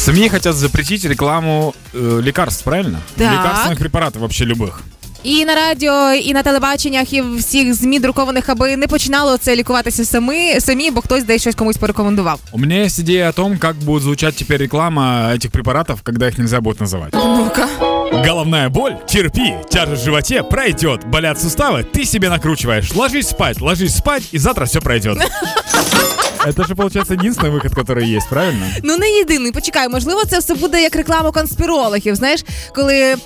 СМИ хотят запретить рекламу э, лекарств, правильно? Так. Лекарственных препаратов вообще любых. І на радіо, і на телебаченнях, і в всіх змі друкованих, аби не починало це лікуватися самі, самі, бо хтось десь щось комусь порекомендував. У меня есть идея о том, как будет звучать теперь реклама этих препаратов, когда их нельзя будет называть. Ну-ка. Головная боль? Терпи. Тяжесть в животе? Пройдет. Болят суставы? Ты себе накручиваешь. Ложись спать, ложись спать, и завтра все пройдет. Это же, получается, единственный выход, который есть, правильно? Ну не єдиний. Почекай, можливо, це все буде як реклама конспірологів. Знаєш, коли е,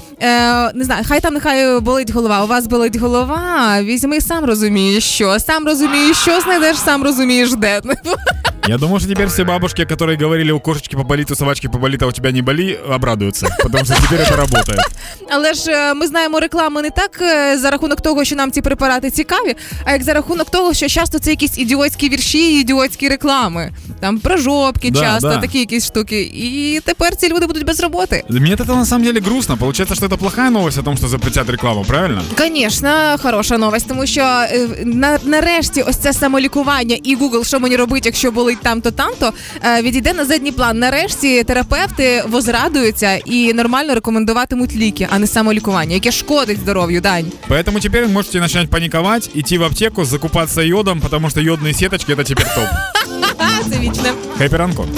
не знаю, хай там нехай болить голова. У вас болить голова. Візьми, сам розумієш, що сам розумієш, що знайдеш, сам розумієш, де. Я думаю, что теперь все бабушки, которые говорили, у кошечки поболит, у собачки поболит, а у тебя не боли, обрадуются. Потому что теперь это работает. Але ж е, ми знаємо рекламу не так е, за рахунок того, що нам ці препарати цікаві, а як за рахунок того, що часто це якісь ідіотські вірші, і ідіотські реклами. Там про жопки, Да, часто да. такі якісь штуки. І тепер ці люди будуть без роботи. Мне этого на самом деле грустно. Получается, что это плохая новость о том, что запретят рекламу, правильно? Звісно, хороша новость, тому що е, на, нарешті ось це самолікування і Google, що мені робить, якщо болить там-то, там-то, відійде на задній план. Нарешті терапевти возрадуються і нормально рекомендуватимуть ліки, а не самолікування, яке шкодить здоров'ю, Дань. Поэтому теперь можете начинать паниковать, идти в аптеку, закупаться йодом, потому что йодные сеточки это теперь топ. Це вічне. Ранкон.